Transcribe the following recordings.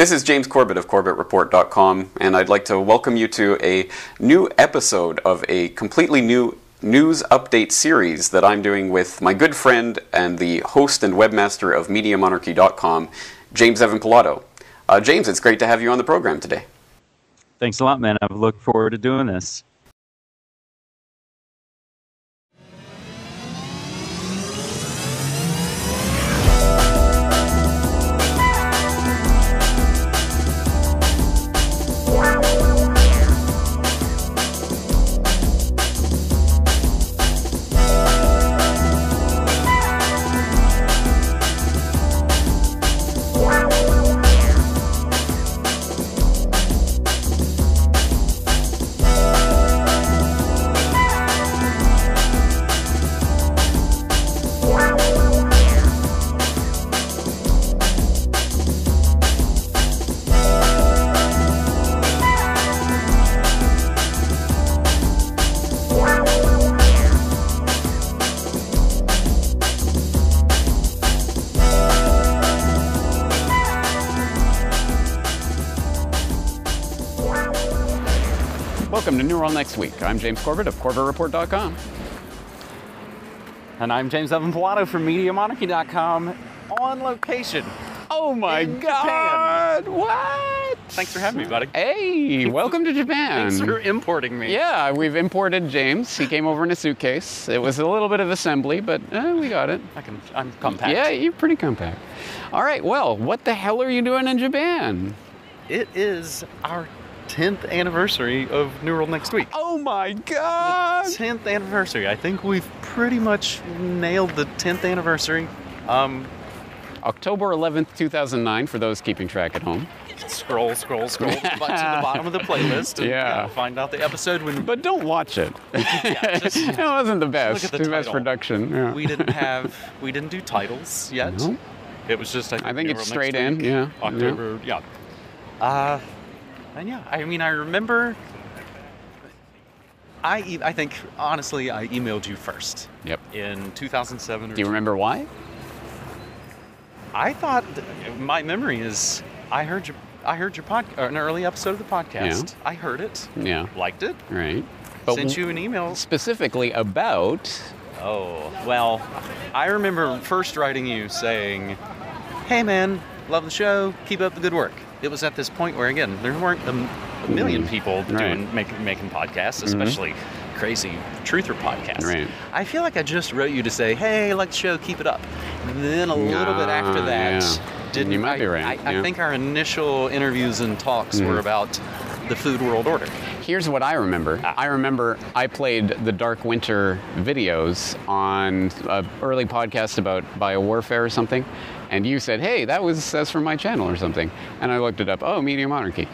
This is James Corbett of CorbettReport.com, and I'd like to welcome you to a new episode of a completely new news update series that I'm doing with my good friend and the host and webmaster of MediaMonarchy.com, James Evan Pilato. Uh, James, it's great to have you on the program today. Thanks a lot, man. I've looked forward to doing this. To New World Next Week. I'm James Corbett of CorbettReport.com. And I'm James Evan Pilato from MediaMonarchy.com on location. Oh my In God! What? Thanks for having me, buddy. Hey, welcome to Japan. Thanks for importing me. Yeah, we've imported James. He came over in a suitcase. It was a little bit of assembly, but eh, we got it. I can, I'm compact. Yeah, you're pretty compact. All right, well, what the hell are you doing in Japan? It is our 10th anniversary of New World next week. Oh my God! 10th anniversary. I think we've pretty much nailed the 10th anniversary. Um, October 11th, 2009, for those keeping track at home. scroll, scroll, scroll to the bo- to the bottom of the playlist and Yeah. you know, find out the episode when But don't watch it. just- it wasn't the best. Look at the the best production. Yeah. we didn't have we didn't do titles yet. No. It was just I think, I think it's straight in, Week, yeah, October, yeah. Uh, and yeah, I mean I remember. I e- I think honestly I emailed you first Yep. in 2007. Or Do you remember why? I thought my memory is I heard your I heard your pod an early episode of the podcast. Yeah. I heard it, Yeah. liked it, Right. sent you an email. specifically about. Oh, well, I remember first writing you saying, Hey man, love the show, keep up the good work. It was at this point where, again, there weren't a, a million people right. doing making, making podcasts, especially crazy truther podcasts. Right. I feel like I just wrote you to say, Hey, like the show, keep it up. And then a little bit after Ah, that, yeah. didn't You might I, be right, I, yeah. Mm-hmm. I think our initial interviews and talks were about the food world order. Here's what I remember. Ah. I remember I played the Dark Winter videos on an early podcast about biowarfare or something, and you said, "Hey, that was that's from my channel or something," and I looked it up. Oh, Media Monarchy.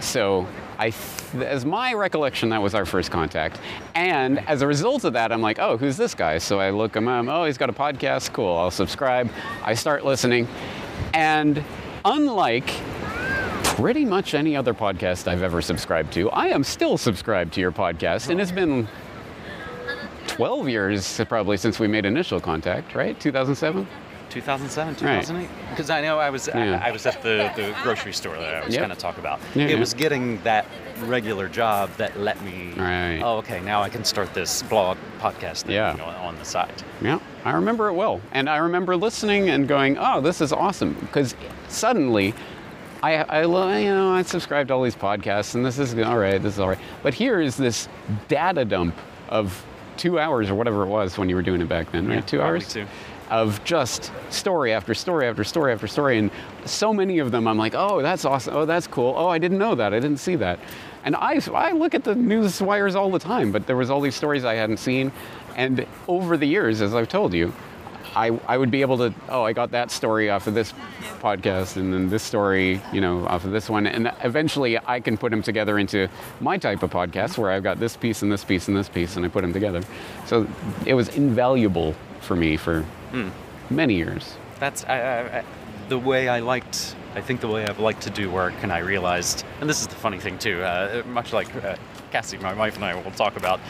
So. I, th- as my recollection, that was our first contact, and as a result of that, I'm like, "Oh, who's this guy?" So I look him up. Oh, he's got a podcast. Cool. I'll subscribe. I start listening, and unlike pretty much any other podcast I've ever subscribed to. I am still subscribed to your podcast, and it's been 12 years probably since we made initial contact, right? 2007? 2007, 2008. Because I know I was Yeah. I, I was at the, the grocery store that I was Yep. going to talk about. Yeah, it yeah. was getting that regular job that let me. Right. Oh, okay. Now I can start this blog podcast thing Yeah. on, on the side. Yeah, I remember it well. And I remember listening and going, oh, this is awesome. Because suddenly, I, I, you know, I subscribed to all these podcasts and this is all right, this is all right. But here is this data dump of two hours or whatever it was when you were doing it back then, right? Yeah, two hours? two. Of just story after story after story after story. And so many of them, I'm like, oh, that's awesome. Oh, that's cool. Oh, I didn't know that. I didn't see that. And I, I look at the news wires all the time, but there was all these stories I hadn't seen. And over the years, as I've told you, I, I would be able to, oh, I got that story off of this podcast and then this story, you know, off of this one. And eventually I can put them together into my type of podcast where I've got this piece and this piece and this piece and I put them together. So it was invaluable for me for hmm. many years. That's I, I, I, the way I liked. I think the way I've liked to do work, and I realized, and this is the funny thing too. Uh, much like uh, Cassie, my wife, and I will talk about.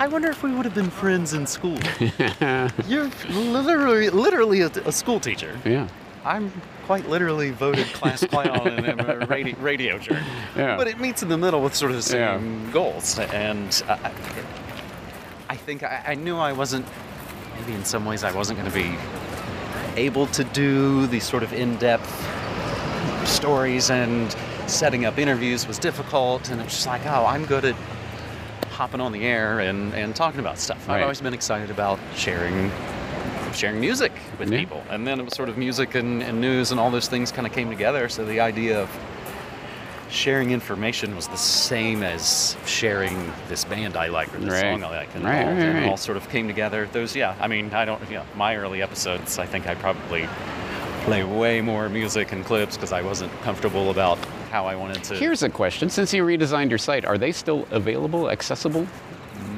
I wonder if we would have been friends in school. You're literally, literally a, a school teacher. Yeah. I'm quite literally voted class clown in a radio, radio jerk. Yeah. But it meets in the middle with sort of the Yeah. same goals. And uh, I, think I, I knew I wasn't, maybe in some ways, I wasn't going to be able to do these sort of in depth stories and setting up interviews was difficult. And it was just like, oh, I'm good at hopping on the air and, and talking about stuff. Right. I've always been excited about sharing sharing music with Yeah. people. And then it was sort of music and, and news and all those things kind of came together. So the idea of sharing information was the same as sharing this band I like or this Right. song I like. And, Right, all, right, and it all sort of came together. Those, yeah, I mean, I don't, you know, my early episodes, I think I probably play way more music and clips because I wasn't comfortable about how I wanted to. Here's a question: Since you redesigned your site, are they still available, accessible,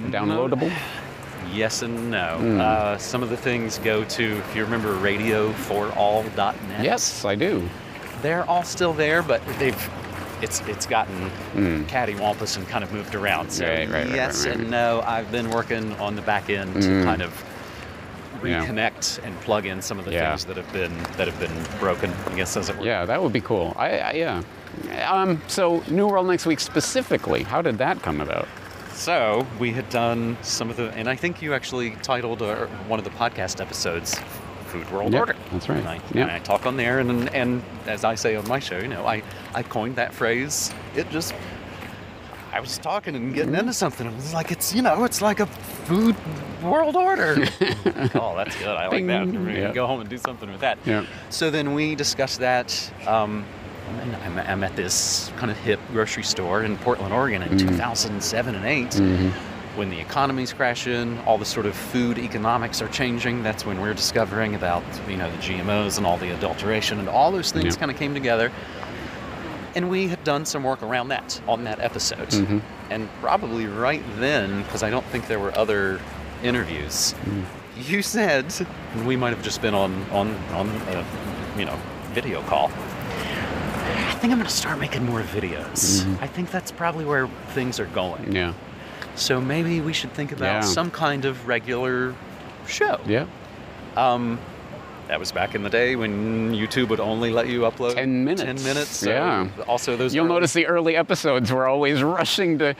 downloadable? Yes and no. Hmm. Uh, some of the things go to, if you remember, radioforall.net. Yes, I do. they're all still there, but they've it's it's gotten Mm. cattywampus and kind of moved around. So Right, right, right, yes and no. I've been working on the back end to Mm. kind of Yeah. reconnect and plug in some of the Yeah. things that have been that have been broken. I guess as it were. Yeah, that would be cool. I, I yeah. Um, so New World next week specifically, how did that come about? So we had done some of the, and I think you actually titled uh, one of the podcast episodes "Food World Yep, Order." that's right. And I, Yep. and I talk on there, and and as I say on my show, you know, I I coined that phrase. It just I was talking and getting into something. It was like it's you know it's like a food world order. oh, that's good. I like that. We're Yeah. Go home and do something with that. Yeah. So then we discussed that. Um, I'm, I'm at this kind of hip grocery store in Portland, Oregon in 2007 and 8 Mhm. when the economy's crashing, all the sort of food economics are changing. That's when we're discovering about you know the GMOs and all the adulteration and all those things Yeah. kind of came together. And we had done some work around that on that episode. Mhm. And probably right then, because I don't think there were other interviews, Mm. you said and we might have just been on on on a you know video call. I think I'm going to start making more videos. Mhm. I think that's probably where things are going. Yeah. So maybe we should think about Yeah. some kind of regular show. Yeah. Um, that was back in the day when YouTube would only let you upload 10 minutes. 10 minutes. so Yeah. Also, those You'll early- notice the early episodes were always rushing to.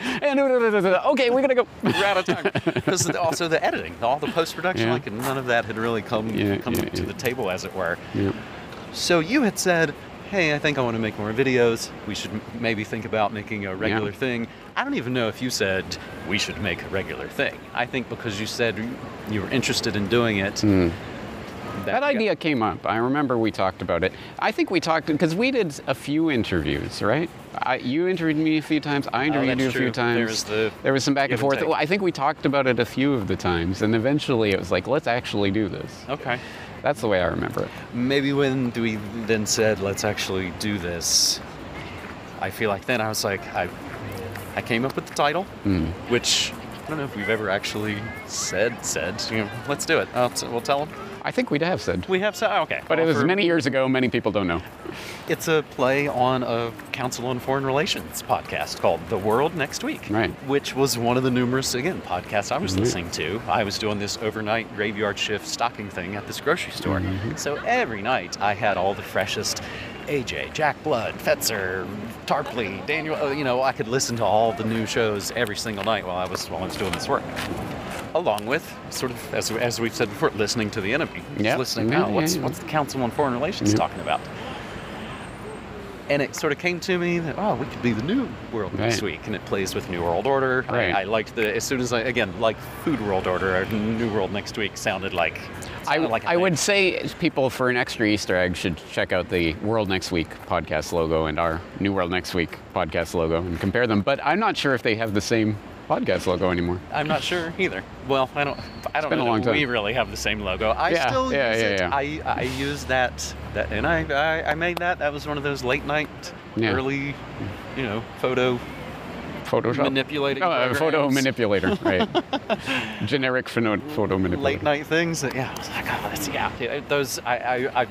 Okay, we're gonna go. we're out of time. Because also the editing, all the post production, Yeah. like none of that had really come Yeah, come yeah, to the table, as it were. So you had said, "Hey, I think I want to make more videos. We should maybe think about making a regular thing." I don't even know if you said we should make a regular thing. I think because you said you were interested in doing it. Mm. That got- idea came up. I remember we talked about it. I think we talked because we did a few interviews, right? I, you interviewed me a few times. I interviewed Oh, you a few times. There was the There was some back and forth. Well, I think we talked about it a few of the times, and eventually it was like, let's actually do this. Okay. That's the way I remember it. Maybe when we then said, let's actually do this, I feel like then I was like, I, I came up with the title, Mm. which I don't know if we've ever actually said, said, you know, let's do it. Uh, so we'll tell them. I think we have said. We have said, oh, okay. But it was for- many years ago. Many people don't know. It's a play on a Council on Foreign Relations podcast called The World Next Week. Right. Which was one of the numerous, again, podcasts I was Mhm. listening to. I was doing this overnight graveyard shift stocking thing at this grocery store. Mhm. So every night I had all the freshest AJ, Jack Blood, Fetzer, Tarpley, Daniel, uh, you know, I could listen to all the new shows every single night while I was while I was doing this work. Along with sort of as, as we've said before, listening to the enemy. Yep. Listening Yeah, out. What's yeah, yeah. what's the Council on Foreign Relations talking about? And it sort of came to me that oh, we could be the new world next week, and it plays with New World Order. Right. I, I liked the as soon as I again like Food World Order or New World next week sounded like. I, like I would say people for an extra Easter egg should check out the World Next Week podcast logo and our New World Next Week podcast logo and compare them. But I'm not sure if they have the same podcast logo anymore. I'm not sure either. Well, I don't. I don't know. a long that We really have the same logo. I Yeah, still yeah, use yeah, it. I I use that that, and I, I I made that. That was one of those late night, early, you know, photo Photoshop. manipulating. Oh, a photo manipulator, right? Generic photo, photo manipulator. late night things. That, yeah, I was like, oh, that's yeah. yeah, Those I, I I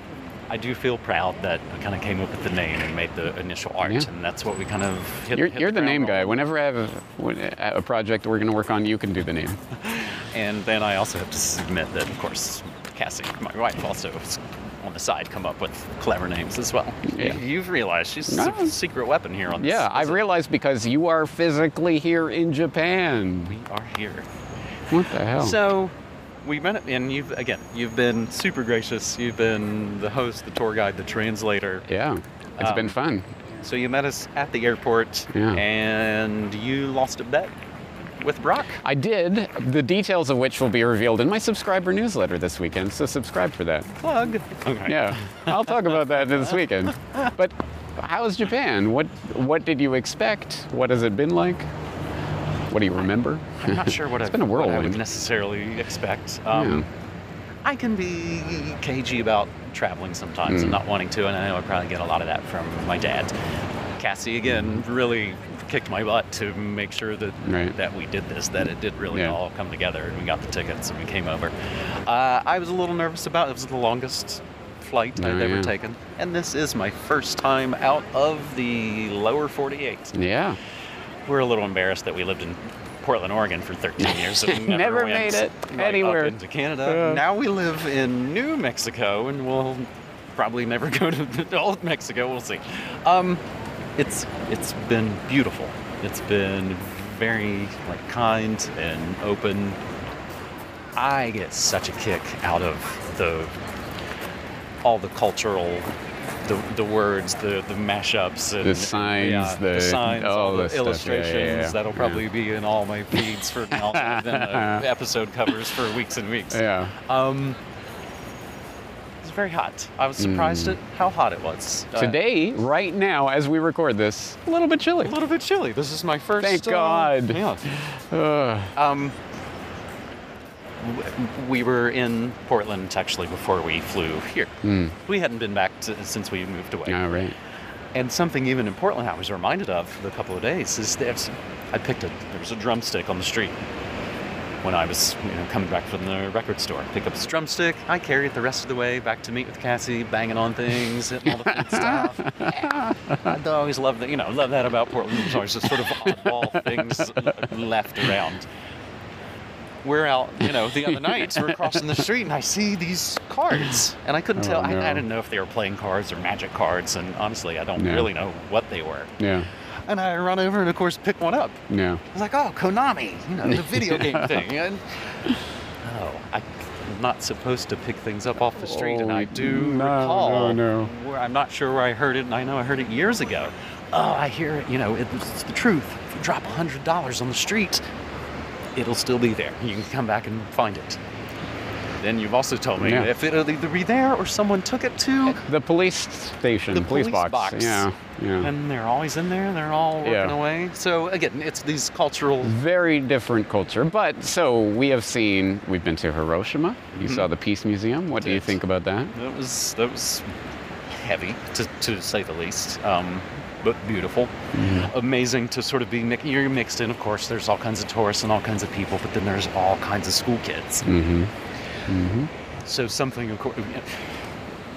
I do feel proud that I kind of came up with the name and made the initial art, Yeah. and that's what we kind of. Hit, You're, hit you're the ground name guy. Whenever I have a, a project we're going to work on, you can do the name. And then I also have to submit that, of course, Cassie, my wife, also on the side come up with clever names as well. Yeah. You've realized she's No. a secret weapon here on this. Yeah, I realized because you are physically here in Japan. We are here. What the hell? So we met, and you've again, you've been super gracious. You've been the host, the tour guide, the translator. yeah, it's been Um, fun. So you met us at the airport, Yeah. and you lost a bet with Brock. I did, the details of which will be revealed in my subscriber newsletter this weekend, so subscribe for that. Plug. Okay. Yeah, I'll talk about that this weekend. But how's Japan? What what did you expect? What has it been like? What do you remember? I'm not sure what, It's I, been a what I would whirlwind. necessarily expect. Um, Yeah. I can be cagey about traveling sometimes and Mm. not wanting to, and I know I probably get a lot of that from my dad. Cassie again really kicked my butt to make sure that Right. that we did this, that it did really Yeah. all come together, and we got the tickets and we came over. Uh, I was a little nervous about it. It was the longest flight Oh, I'd ever yeah. taken, and this is my first time out of the lower 48. Yeah, We're a little embarrassed that we lived in Portland, Oregon for 13 years and never, Never made it like, anywhere. into Canada. Yeah. Now we live in New Mexico, and we'll probably never go to Old Mexico. We'll see. Um, it's it's been beautiful. It's been very like kind and open. I get such a kick out of the all the cultural the, the words, the the mashups, and The signs, yeah, the- signs, all all the the stuff. Yeah, yeah, illustrations. That'll probably be in all my feeds for now. then uh, episode covers for weeks and weeks. yeah. Um, it's very hot. I was surprised Mm. at how hot it was. Uh, Today, right now, as we record this, a little bit chilly. a little bit chilly. This is my first. Thank uh, God. yeah. Um, we were in Portland actually before we flew here. Mm. We hadn't been back to, since we moved away. All right. And something even in Portland I was reminded of for a couple of days is that I picked a there was a drumstick on the street when I was you know coming back from the record store. Pick up this drumstick. I carry it the rest of the way back to meet with Cassie, banging on things, hitting all the fun stuff. Yeah. I always love that. You know, love that about Portland. There's always just sort of oddball things left around. We're out, you know, the other night. We're crossing the street, and I see these cards, and I couldn't Oh, tell. I, no. I didn't know if they were playing cards or magic cards, and honestly, I don't Yeah. really know what they were. Yeah. And I run over and, of course, pick one up. Yeah. I was like, "Oh, Konami, you know, the video game thing." And, oh, I'm not supposed to pick things up off the street, and I Oh, do no, recall. no, no. Where I'm not sure where I heard it, and I know I heard it years ago. Oh, I hear it. You know, it, it's the truth. If you drop hundred dollars on the street, it'll still be there. You can come back and find it. Then you've also told me Yeah. if it'll either be there or someone took it to, The police station, The police, police box. box. Yeah. Yeah. and they're always in there. They're all working Yeah. away. So again, it's these cultural. Very different culture. But so we have seen, we've been to Hiroshima. You saw the Peace Museum. What do you think about that? That was that was heavy to, to say the least, um, but beautiful, amazing to sort of be mix- you're mixed in. Of course, there's all kinds of tourists and all kinds of people, but then there's all kinds of school kids. Mm-hmm. Mm-hmm. So something, of course,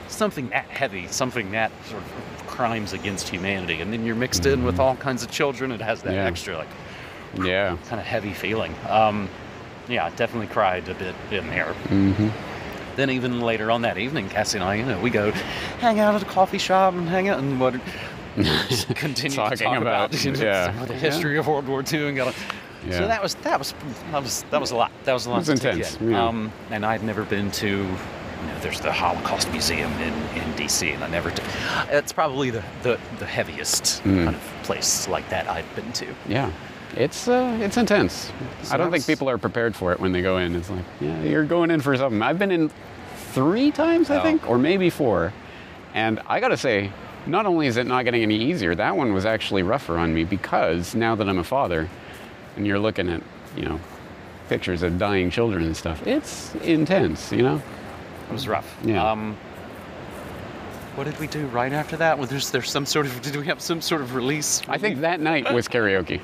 something that heavy, something that sort of crimes against humanity, and then you're mixed in with all kinds of children. It has that Mm-hmm. Yeah. extra like Yeah. kind of heavy feeling. Um, yeah, definitely cried a bit in there. Mm-hmm. Then even later on that evening, Cassie and I, you know, we go hang out at a coffee shop and hang out and what continue to Talking talk about, about- you know, yeah. the history of World War II and got. Yeah. So that was that was that was that was a lot. That was a lot. was to take intense, in. yeah. Um, and I'd never been to. You know, there's the Holocaust Museum in, in D.C. and I never. T- it's probably the, the, the heaviest Mm. kind of place like that I've been to. Yeah. It's uh, it's intense. So I don't think people are prepared for it when they go in. It's like, yeah, you're going in for something. I've been in three times, I Oh. think, or maybe four, and I gotta say, not only is it not getting any easier, that one was actually rougher on me because now that I'm a father, and you're looking at, you know, pictures of dying children and stuff, it's intense. You know. It was rough. Yeah. Um, what did we do right after that? Well, there's there's some sort of did we have some sort of release? I think that night was karaoke.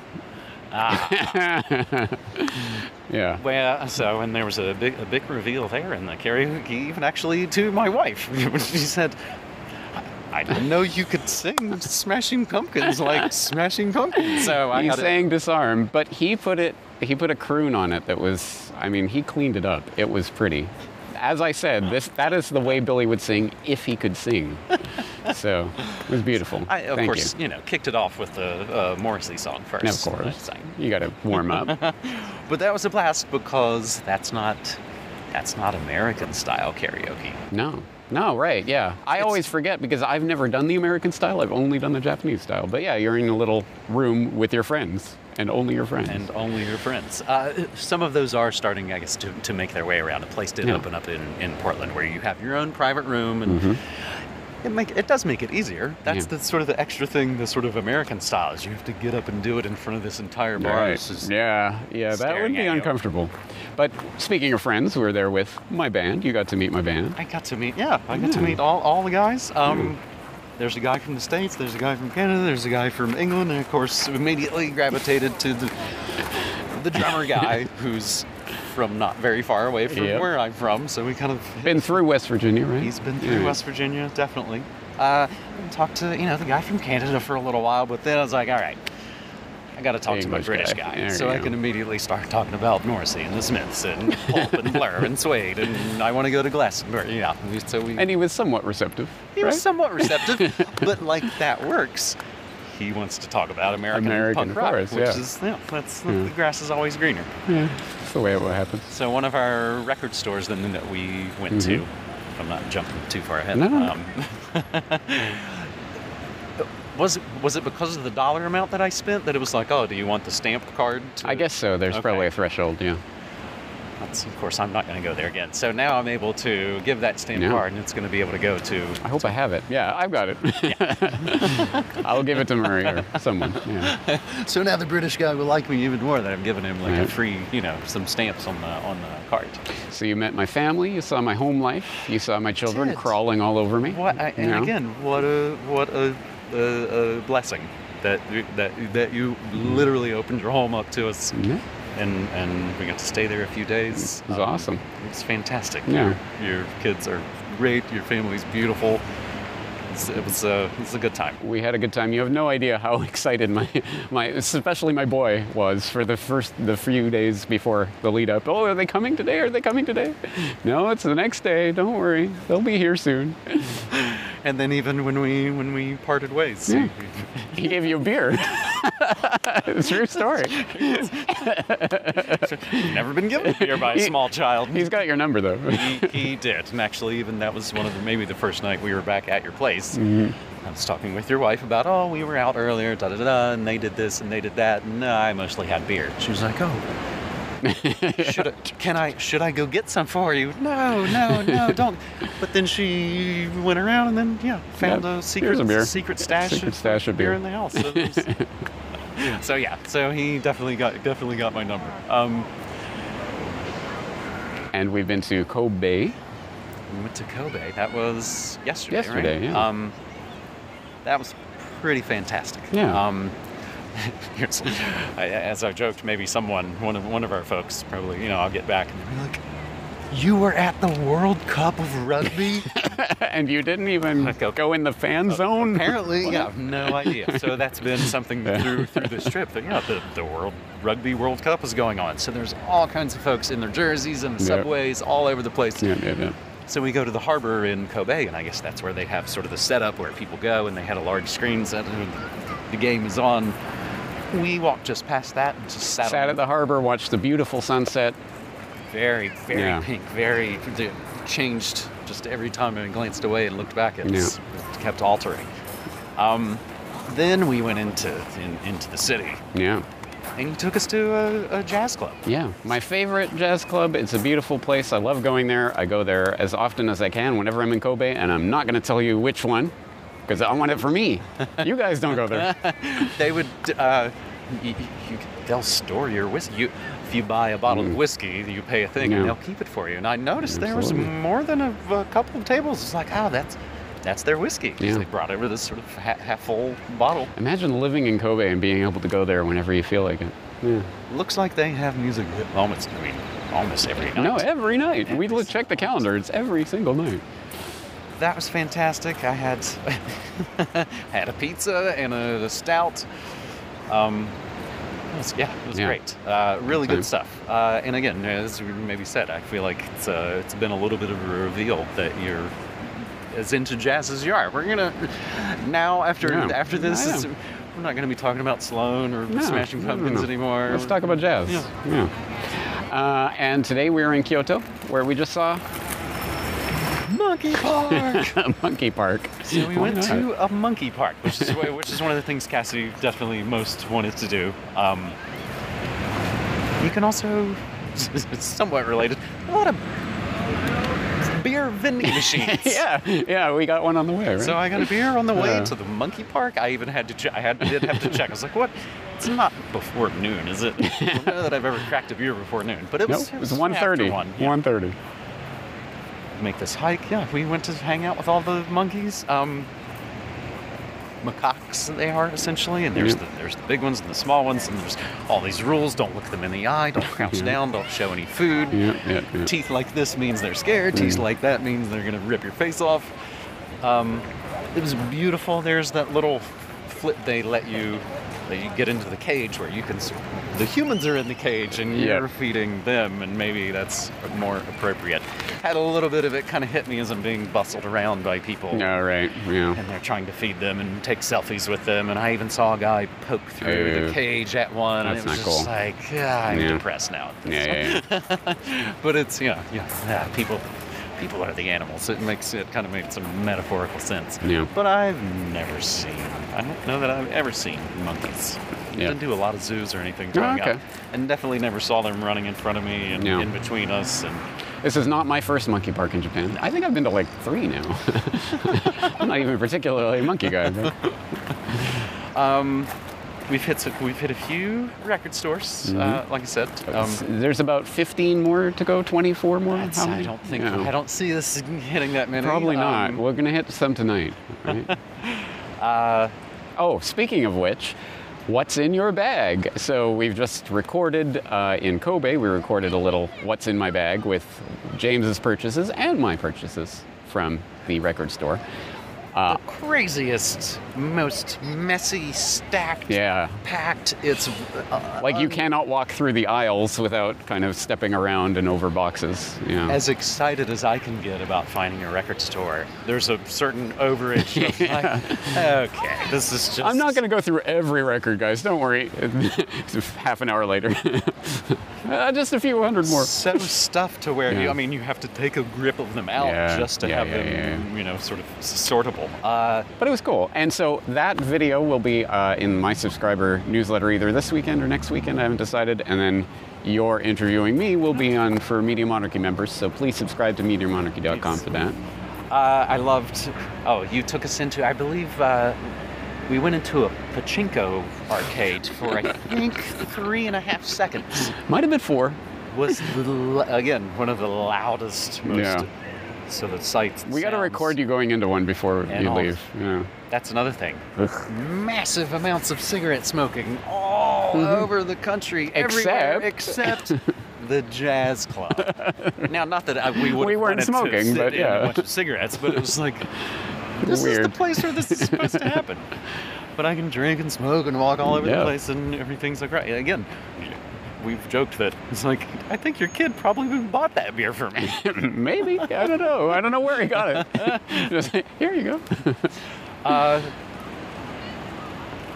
Ah, Yeah. well, so and there was a big a big reveal there in the karaoke, even actually to my wife. she said, "I didn't know you could sing Smashing Pumpkins like Smashing Pumpkins." So I he had sang disarm, but he put it he put a croon on it that was I mean, he cleaned it up. It was pretty. as I said, this that is the way Billy would sing if he could sing. so it was beautiful. I, of Thank course, you. know, kicked it off with the uh, Morrissey song first. Of course, you got to warm up. But that was a blast because that's not that's not American style karaoke. no, no, right? Yeah, I It's- always forget because I've never done the American style. I've only done the Japanese style. But yeah, you're in a little room with your friends and only your friends. and only your friends. Uh, some of those are starting, I guess, to, to make their way around. A place did Yeah. open up in, in Portland where you have your own private room, and Mhm. It make it does make it easier. That's Yeah. the sort of the extra thing, the sort of American style is you have to get up and do it in front of this entire bar. Right. Yeah, yeah, that would be at you. uncomfortable. But speaking of friends, we were there with my band. You got to meet my band. I got to meet, yeah, I got to meet all, all the guys. Um, There's a guy from the States, there's a guy from Canada, there's a guy from England, and of course, immediately gravitated to the, the drummer guy who's from not very far away from Yep. where I'm from. So we kind of Been through West Virginia, right? He's been through Yeah. West Virginia, definitely. Uh, talked to you know the guy from Canada for a little while, but then I was like, all right, I got to talk to my British guy. guy, so I go. can immediately start talking about Morrissey and the Smiths and Pulp and Blur and Suede, and I want to go to Glastonbury. Yeah, so we And he was somewhat receptive. he was somewhat receptive, but like that works. He wants to talk about American, American, punk rock, course, which yeah. is yeah, that's Yeah. the grass is always greener. Yeah, that's the way it will happen. So one of our record stores then that we went to, if I'm not jumping too far ahead, Mm-hmm. No. um, was it was it because of the dollar amount that I spent that it was like, oh, do you want the stamped card? To, I guess so. There's Okay. probably a threshold, yeah. That's, of course, I'm not going to go there again. So now I'm able to give that stamp Yeah. card, and it's going to be able to go to. I hope I have it. Yeah, I've got it. I'll give it to Murray or someone. Yeah. So now the British guy will like me even more that I'm giving him like a free, you know, some stamps on the on the card. So you met my family. You saw my home life. You saw my children crawling all over me. What? I, and know? again, what a what a, a, a blessing that you- that that you literally opened your home up to us, Yeah, and and we got to stay there a few days. it was um, awesome. It's fantastic. Yeah. Your, your kids are great. Your family's beautiful. It's, it was uh, it was a good time. We had a good time. You have no idea how excited my, my, especially my boy was for the first, the few days before the lead up. Oh, are they coming today? Are they coming today? No, it's the next day. Don't worry, they'll be here soon. And then even when we when we parted ways, Yeah. He gave you a beer. True story. never been given a beer by a He- small child. He's got your number though. he, he did, and actually, even that was one of the maybe the first night we were back at your place. Mm-hmm. I was talking with your wife about, oh, we were out earlier, da da da, and they did this and they did that, and uh, I mostly had beer. She was like, oh, should I, can I should I go get some for you? No, no, no, don't. But then she went around and then yeah, found Yeah, a secret a beer. secret stash Secret of stash of beer. in the house. So, was- so yeah, so he definitely got definitely got my number. Um, and we've been to Kobe. We went to Kobe. That was yesterday. Yesterday, right? yeah. Um, that was pretty fantastic. Yeah. Um, as I joked, maybe someone, one of one of our folks, probably, you know, I'll get back and they'll be like, "You were at the World Cup of Rugby." and you didn't even go in the fan zone? Apparently, yeah, no idea. So that's been something through through this trip. That yeah, the, the World Rugby World Cup is going on. So there's all kinds of folks in their jerseys and the subways all over the place. Yeah, yeah, yeah. So we go to the harbor in Kobe, and I guess that's where they have sort of the setup where people go, and they had a large screen set, and the game is on. We walked just past that and just sat, Sat at the harbor, watched the beautiful sunset. very, very Yeah. pink, very changed just every time I glanced away and looked back. It, was, it kept altering. Um, then we went into in, into the city, Yeah. And you took us to a, a jazz club. Yeah, my favorite jazz club. It's a beautiful place. I love going there. I go there as often as I can whenever I'm in Kobe, and I'm not going to tell you which one because I want it for me. You guys don't go there. They would, uh, you, you, they'll store your whiskey. You, if you buy a bottle of whiskey, you pay a thing, Mm. Yeah. and they'll keep it for you. And I noticed there was more than a, a couple of tables. It's like, oh, that's that's their whiskey. Yeah. They brought over this sort of ha- half full bottle. Imagine living in Kobe and being able to go there whenever you feel like it. Yeah. Looks like they have music almost, I mean, almost every night. No, every night. We Every look, check the calendar. It's every single night. that was fantastic. I had had a pizza and a, a stout. Um, It was, yeah, it was Yeah. great. Uh, really Good good stuff. Uh, and again, as we maybe said, I feel like it's uh, it's been a little bit of a reveal that you're as into jazz as you are. We're gonna now after Yeah. after this, is, we're not gonna be talking about Sloan or No, Smashing no, no, Pumpkins no. anymore. Let's talk about jazz. Yeah. Yeah. Uh, and today we are in Kyoto, where we just saw Monkey Park. monkey park. So we went to a monkey park, which is which is one of the things Cassidy definitely most wanted to do. Um, you can also, it's somewhat related, a lot of vending machines. yeah, yeah, we got one on the way, right? So I got a beer on the way Yeah. to the monkey park. I even had to, che- I had did have to check. I was like, what? It's not before noon, is it? I don't know that I've ever cracked a beer before noon, but it was. it was after 1.30. One. Yeah. 1.30. make this hike. Yeah, we went to hang out with all the monkeys. Um, macaques they are essentially, and there's the there's the big ones and the small ones, and there's all these rules. Don't look them in the eye. Don't crouch down. Don't show any food. Teeth like this means they're scared. Teeth like that means they're gonna rip your face off. Um, it was beautiful. There's that little flip they let you that you get into the cage where you can. The humans are in the cage and you're feeding them, and maybe that's more appropriate. Had a little bit of it kind of hit me as I'm being bustled around by people. Yeah, right. Yeah. And they're trying to feed them and take selfies with them. And I even saw a guy poke through Oh. the cage at one. and That's it was not just cool. like, yeah, I'm Yeah. depressed now. Yeah, yeah, yeah. but it's yeah, yeah, yeah. People, people are the animals. It makes it kind of makes some metaphorical sense. Yeah. But I've never seen. I don't know that I've ever seen monkeys. Yeah. Didn't do a lot of zoos or anything Oh, growing okay. up, and definitely never saw them running in front of me and Yeah. in between us. And This is not my first monkey park in Japan. I think I've been to like three now. I'm not even particularly a monkey guy. Um, we've hit some, we've hit a few record stores. Uh, like I said, um, There's about 15 more to go, 24 more. I don't think Yeah. I don't see this hitting that many. Probably not. Um, We're gonna hit some tonight. Right? uh, oh, speaking of which, what's in your bag? So we've just recorded uh, in Kobe. We recorded a little "What's in my bag" with James's purchases and my purchases from the record store. Uh, the craziest, most messy, stacked, yeah, packed. It's uh, like you cannot walk through the aisles without kind of stepping around and over boxes. Yeah. As excited as I can get about finding a record store, there's a certain overage of like, okay, this is just. I'm not going to go through every record, guys. Don't worry. Half an hour later, uh, just a few hundred more. so stuffed to where you, I mean, you have to take a grip of them out Yeah, just to yeah, have yeah, them, yeah. you know, sort of sortable. Uh, But it was cool. And so that video will be uh, in my subscriber newsletter either this weekend or next weekend. I haven't decided. And then your interviewing me will be on for Media Monarchy members. So please subscribe to MediaMonarchy.com for that. Uh, I loved. Oh, you took us into. I believe uh, we went into a pachinko arcade for I think three and a half seconds. Might have been four. Was the, again one of the loudest, most Yeah. sort of sights. We got to record you going into one before And you all- leave. Yeah. That's another thing. Ugh. Massive amounts of cigarette smoking all mm-hmm. over the country, everywhere except the jazz club. now, not that I, we would We weren't smoking, but yeah. a bunch of cigarettes, but it was like this is the place where this is supposed to happen. But I can drink and smoke and walk all over Yeah. the place, and everything's like right. Again, we've joked that it's like I think your kid probably bought that beer for me. Maybe. I don't know. I don't know where he got it. Just, here you go. Uh,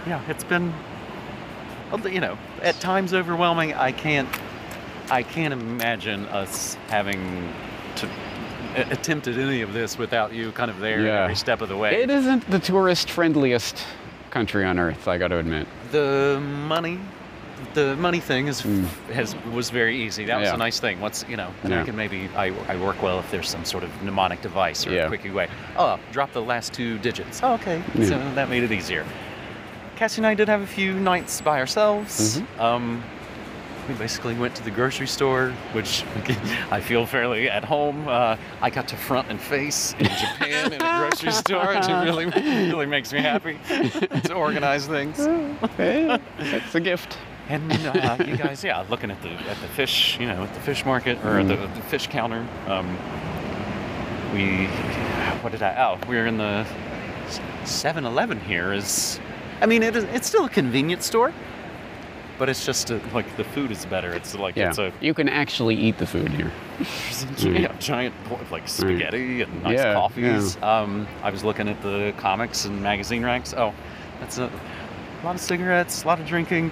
yeah, it's been, you know, at times overwhelming. I can't, I can't imagine us having to attempted any of this without you kind of there Yeah. every step of the way. It isn't the tourist friendliest country on earth, I got to admit. The money, the money thing is Mm. has was very easy. That was Yeah. a nice thing. Once you know, and Yeah. I can maybe I, I work well if there's some sort of mnemonic device or Yeah. a quickie way. Oh, drop the last two digits. Oh, okay, so that made it easier. Cassie and I did have a few nights by ourselves. Mm-hmm. Um, we basically went to the grocery store, which I feel fairly at home. Uh, I got to front and face in Japan in a grocery store, which really, really makes me happy to organize things. It's a gift. And uh, you guys, yeah, looking at the at the fish, you know, at the fish market or at the, the fish counter. Um, we, what did I? Oh, we were in the 7-Eleven here. Is, I mean, it is, it's still a convenience store, but it's just uh like the food is better. It's like Yeah. it's a you can actually eat the food here. yeah, giant pl- like spaghetti and nice Yeah, coffees. Um, I was looking at the comics and magazine racks. Oh, that's a, a lot of cigarettes, a lot of drinking,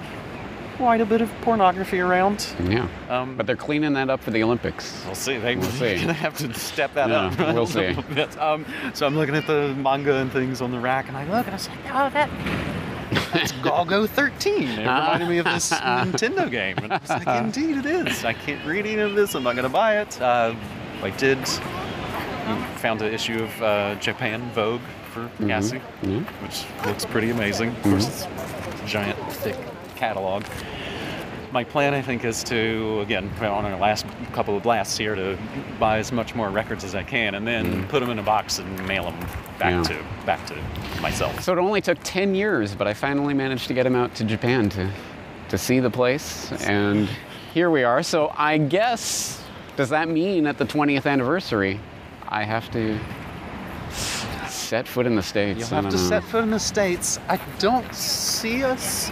quite a bit of pornography around. Yeah. Um, But they're cleaning that up for the Olympics. We'll see. They, We'll They're see. gonna have to step that Yeah, up. we'll see. Um, so I'm looking at the manga and things on the rack, and I look and I say, "Oh, that that's Golgo 13." It reminded me of this Nintendo game. And it's like, indeed, it is. I can't read any of this. I'm not gonna buy it. Uh, I did. Found an issue of uh, Japan Vogue for Cassie, Yeah. which looks pretty amazing. Of course, it's a giant, thick catalog my plan, I think, is to again on our last couple of blasts here to buy as much more records as I can, and then mm. put them in a box and mail them back Yeah. to back to myself. So it only took 10 years, but I finally managed to get him out to Japan to, to see the place. And here we are. So I guess, does that mean at the 20th anniversary, I have to set foot in the States? You'll I have to know. set foot in the states. I don't see us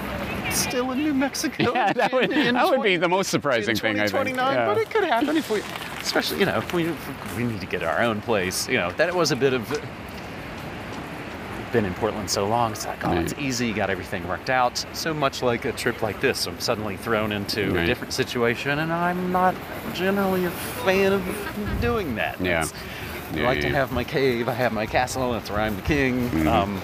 still in New Mexico. Yeah, that would, in- in that would be the most surprising in thing, I think. 2029, Yeah. but it could happen if we, especially you know, if we if we need to get our own place. You know, that was a bit of. Been in Portland so long, it's like, oh, it's easy, you got everything worked out. So much like a trip like this, I'm suddenly thrown into a different situation, and I'm not generally a fan of doing that. Yeah. It's- I Yeah, like to have my cave, I have my castle, that's where I'm the king. Mm-hmm. Um,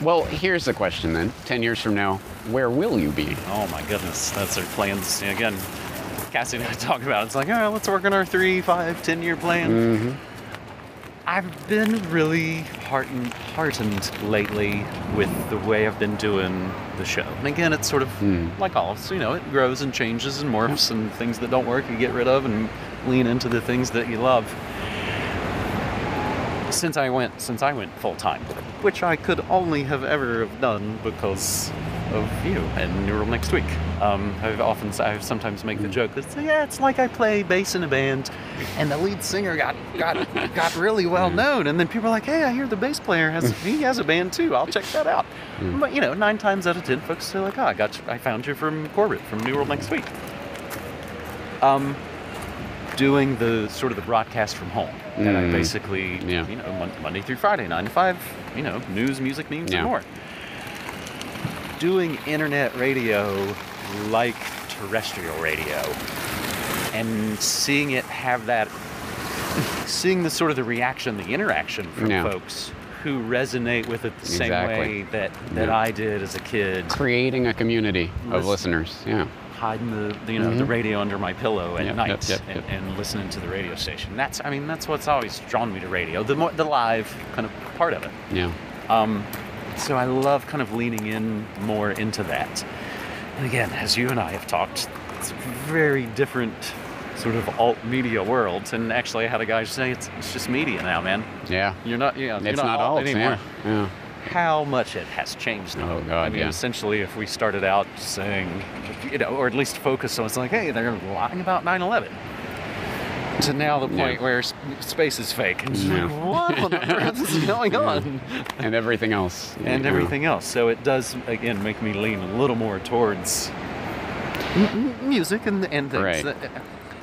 Well, here's the question then 10 years from now, where will you be? Oh my goodness, that's our plans. Again, Cassie and I talk about it. It's like, all right, let's work on our three, five, ten year plan. Mm-hmm. I've been really heartened, heartened lately with the way I've been doing the show. And again, it's sort of Hmm. like all, so, you know, it grows and changes and morphs, and things that don't work you get rid of and lean into the things that you love. Since I went, since I went full time, which I could only have ever have done because of you and New World next week. Um, I've often, I sometimes make the joke that yeah, it's like I play bass in a band, and the lead singer got got got really well known, and then people are like, hey, I hear the bass player has he has a band too. I'll check that out. But you know, nine times out of ten, folks are like, oh, I got you, I found you from Corbett from New World next week. Um, doing the sort of the broadcast from home. And I Mm. basically, Yeah. you know, mon- Monday through Friday, nine to five, you know, news, music, memes, Yeah. and more. Doing internet radio like terrestrial radio and seeing it have that, seeing the sort of the reaction, the interaction from Yeah. folks who resonate with it the same way that, that. I did as a kid Creating a community of listeners. Yeah. Hiding the you know the Mhm. radio under my pillow at Yep, night yep, yep, and, and listening to the radio station. That's I mean that's what's always drawn me to radio. The more, the live kind of part of it. Yeah. Um, so I love kind of leaning in more into that. And again, as you and I have talked, it's a very different sort of alt media world. And actually, I had a guy say it's, it's just media now, man. Yeah. You're not, you know, you're It's not, not alt alt anymore Yeah. yeah. How much it has changed. though. Oh, God, I mean, yeah. essentially, if we started out saying, you know, or at least focus on, it's like, hey, they're lying about 9/11. To now the point Yeah. where space is fake. And Yeah. like, what on earth is going on? And everything else. And Yeah. everything else. So it does again make me lean a little more towards music and and things. Right. that- uh,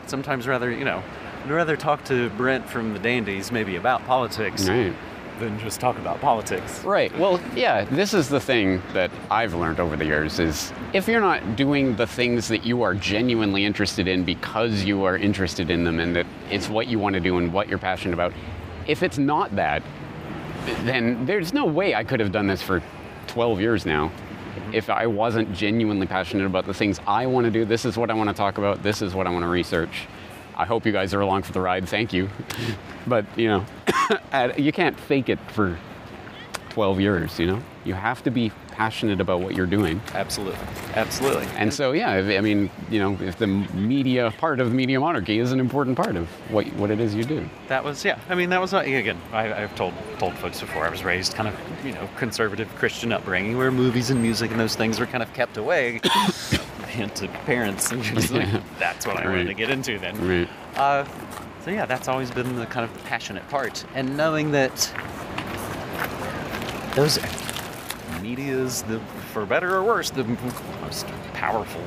Sometimes rather, you know, I'd rather talk to Brent from the Dandies maybe about politics Right. Than just talk about politics. Right. Well, yeah, this is the thing that I've learned over the years is if you're not doing the things that you are genuinely interested in because you are interested in them and that it's what you want to do and what you're passionate about, if it's not that, then there's no way I could have done this for 12 years now. Mm-hmm. If I wasn't genuinely passionate about the things I want to do, this is what I want to talk about, this is what I want to research. I hope you guys are along for the ride. Thank you. But, you know, you can't fake it for 12 years, you know? You have to be passionate about what you're doing. Absolutely. Absolutely. And so, yeah, I mean, you know, if the media part of media monarchy is an important part of what, what it is you do. That was yeah. I mean, that was uh, again. I, I've told told folks before. I was raised kind of you know conservative Christian upbringing, where movies and music and those things were kind of kept away. Hint to parents, and you're just like, that's what I wanted to get into then. Right. Uh, so yeah, that's always been the kind of the passionate part, and knowing that those media's the for better or worse, the most powerful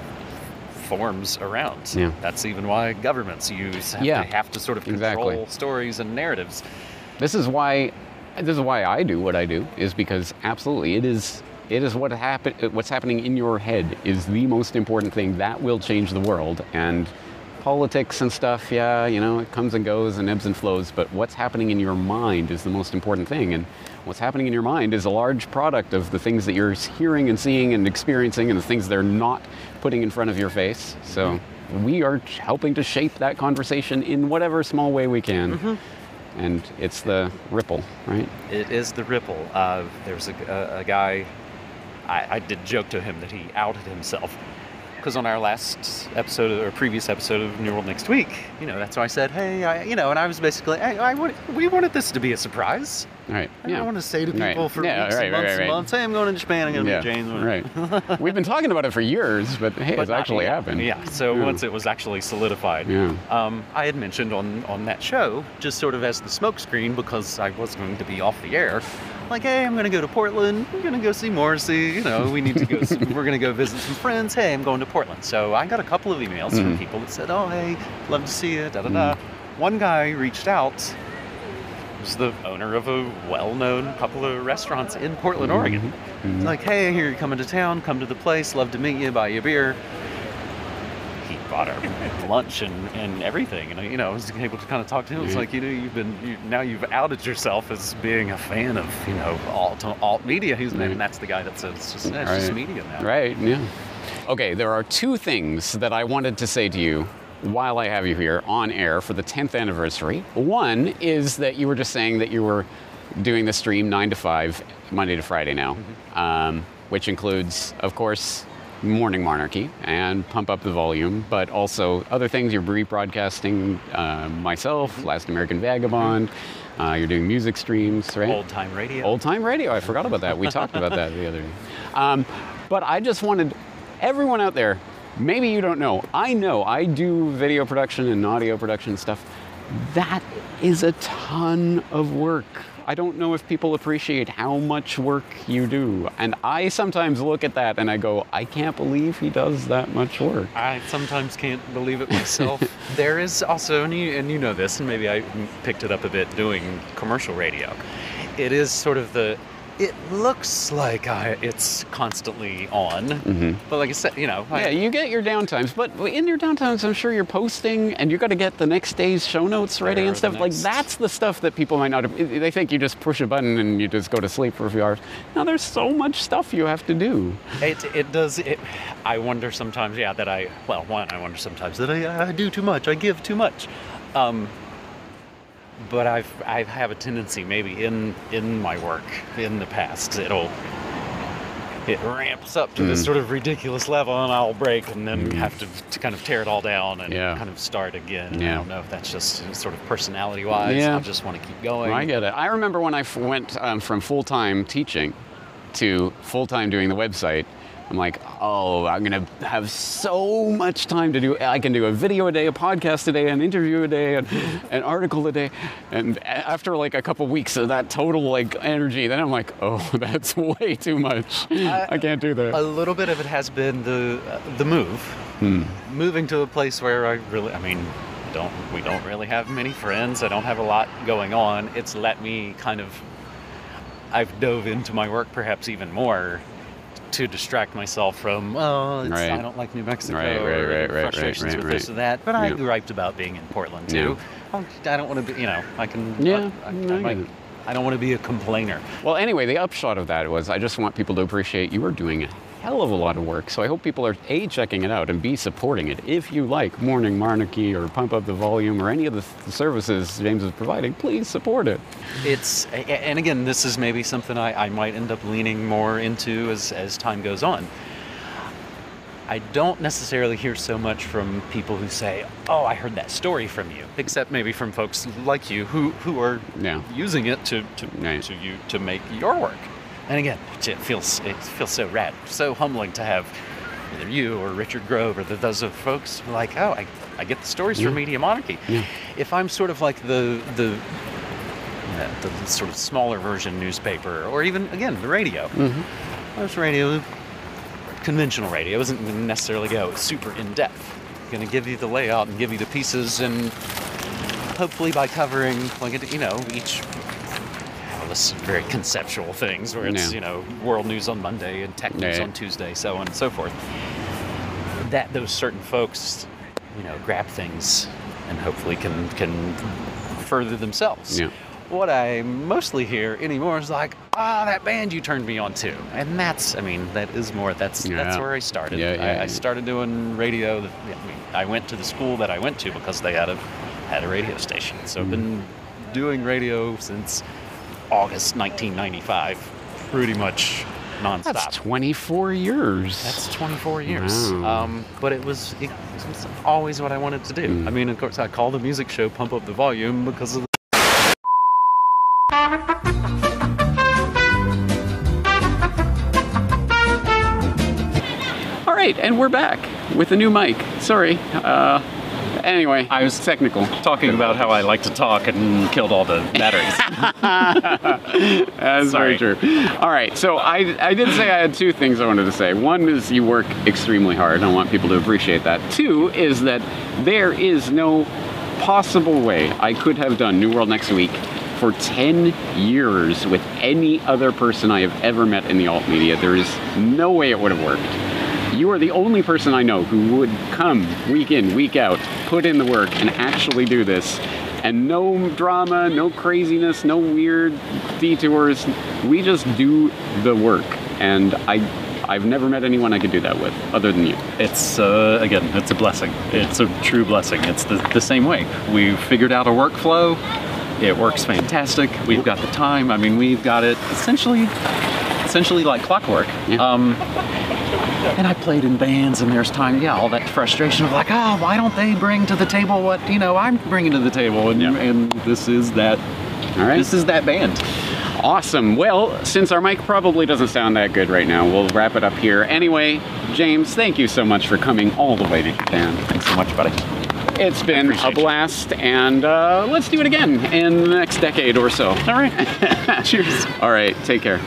forms around. Yeah. That's even why governments use have, Yeah, to, have to sort of control exactly. stories and narratives. This is why this is why I do what I do is because absolutely it is it is what happen what's happening in your head is the most important thing that will change the world and politics and stuff yeah you know it comes and goes and ebbs and flows but what's happening in your mind is the most important thing and what's happening in your mind is a large product of the things that you're hearing and seeing and experiencing and the things they're not putting in front of your face so we are helping to shape that conversation in whatever small way we can and it's the ripple, right? It is the ripple. Uh, there's a, a, a guy, I, I did joke to him that he outed himself. Because on our last episode or previous episode of New World Next Week, you know, that's why I said, hey, I, you know, and I was basically, hey, I want, we wanted this to be a surprise. All right. I yeah. don't want to say to Right. people for Yeah, weeks right, and right, months right, and months, hey, I'm going to Japan, I'm going to yeah, meet James. right. We've been talking about it for years, but hey, But it's not actually happened. Yeah. So Yeah. once it was actually solidified, Yeah. um, I had mentioned on on that show, just sort of as the smokescreen, because I was going to be off the air. Like, hey, I'm to go to Portland. We're to go see Morrissey. You know, we need to go. some, we're to go visit some friends. Hey, I'm going to Portland. So I got a couple of emails from Mhm. people that said, oh, hey, love to see you. Da da Mm. da. One guy reached out. Was the owner of a well-known couple of restaurants in Portland, Oregon. Mhm. Like, hey, I hear you're coming to town. Come to the place. Love to meet you. Buy you a beer. Bought our lunch and, and everything, and you know, I was able to kind of talk to him. It's like you know, you've been you, now you've outed yourself as being a fan of you know alt alt media. He's Right. and that's the guy that says it's just, eh, it's just media now. Right, yeah. Okay, there are two things that I wanted to say to you while I have you here on air for the 10th anniversary. One is that you were just saying that you were doing the stream 9 to 5, Monday to Friday now, um, which includes, of course, Morning Monarchy and Pump Up the Volume, but also other things. You're rebroadcasting uh, myself, Last American Vagabond. Uh, you're doing music streams, right? Old time radio. Old time radio. I forgot about that. We talked about that the other day. Um, but I just wanted everyone out there. Maybe you don't know. I know. I do video production and audio production stuff. That is a ton of work. I don't know if people appreciate how much work you do. And I sometimes look at that and I go, I can't believe he does that much work. I sometimes can't believe it myself. there is also, and you, and you know this, and maybe I picked it up a bit doing commercial radio. It is sort of the. It looks like I, it's constantly on, Mhm. but like I said, you know, I- Yeah, you get your downtimes, but in your downtimes, I'm sure you're posting, and you got to get the next day's show notes ready and stuff. Like that's the stuff that people might not. Have, they think you just push a button and you just go to sleep for a few hours. Now there's so much stuff you have to do. It, it does. It, I wonder sometimes, yeah, that I, well, one, I wonder sometimes that I, I do too much, I give too much. Um, but I've, I have a tendency, maybe in, in my work in the past, it'll, it ramps up to this Mm. sort of ridiculous level and I'll break and then Mm. have to, to kind of tear it all down and Yeah. kind of start again. And I don't know if that's just sort of personality wise. Yeah. I just want to keep going. I get it. I remember when I f- went um, from full time teaching to full time doing the website. I'm like, oh, I'm gonna have so much time to do. I can do a video a day, a podcast a day, an interview a day, an, an article a day. And after like a couple weeks of that total like energy, then I'm like, oh, that's way too much. I can't do that. A little bit of it has been the uh, the move, Hmm. moving to a place where I really, I mean, don't we don't really have many friends. I don't have a lot going on. It's let me kind of, I've dove into my work perhaps even more to distract myself from oh it's, Right. I don't like New Mexico Right, right, or right, right, frustrations with this or that. But I Yeah. griped about being in Portland too. Oh, I don't want to be, you know, I can. Yeah, I, I, I might- I don't want to be a complainer. Well, anyway, the upshot of that was I just want people to appreciate you are doing a hell of a lot of work. So I hope people are A, checking it out and B, supporting it. If you like Morning Monarchy or Pump Up the Volume or any of the th- services James is providing, please support it. It's and again, this is maybe something I, I might end up leaning more into as as time goes on. I don't necessarily hear so much from people who say, "Oh, I heard that story from you," except maybe from folks like you who who are Yeah. using it to to, Right. to you to make your work. And again, it feels it feels so rad, so humbling to have either you or Richard Grove or the, those of folks like, "Oh, I, I get the stories from Media Monarchy." Yeah. If I'm sort of like the the the, the sort of smaller version newspaper, or even again the radio. Mm-hmm. Most radio conventional radio isn't necessarily go super in depth. Going to give you the layout and give you the pieces, and hopefully by covering, like you know, each this very conceptual things where it's Yeah. you know world news on Monday and tech news Yeah. on Tuesday, so on and so forth. That those certain folks, you know, grab things and hopefully can can further themselves. Yeah. What I mostly hear anymore is like, ah, that band you turned me on to, and that's, I mean, that is more. That's that's where I started. Yeah, yeah, I, yeah. I started doing radio. I mean, I went to the school that I went to because they had a had a radio station. So I've been Mm-hmm. doing radio since August 1995, pretty much nonstop. That's 24 years. That's 24 years. Wow. Um, but it was, it was always what I wanted to do. Mm. I mean, of course, I call the music show Pump Up the Volume because of the All right, and we're back with a new mic. Sorry. Uh, anyway, I was technical. talking about how I like to talk and killed all the batteries. That's Sorry. very true. All right, so I, I did say I had two things I wanted to say. One is you work extremely hard. I want people to appreciate that. Two is that there is no possible way I could have done New World Next Week for 10 years with any other person I have ever met in the alt media. There is no way it would have worked. You are the only person I know who would come week in, week out, put in the work, and actually do this. And no drama, no craziness, no weird detours. We just do the work. And I, I've never met anyone I could do that with, other than you. it's uh, again, it's a blessing. It's a true blessing. It's the, the same way. We've figured out a workflow. It works fantastic. We've got the time. I mean, we've got it essentially, essentially like clockwork. Yeah. Um, and I played in bands, and there's time, yeah, all that frustration of like, oh, why don't they bring to the table what you know I'm bringing to the table? And, Yeah. and this is that. All right. This is that band. Awesome. Well, since our mic probably doesn't sound that good right now, we'll wrap it up here. Anyway, James, thank you so much for coming all the way to Japan. Thanks so much, buddy. It's been a appreciate you. blast, and uh, let's do it again in the next decade or so. All right. Cheers. All right, take care.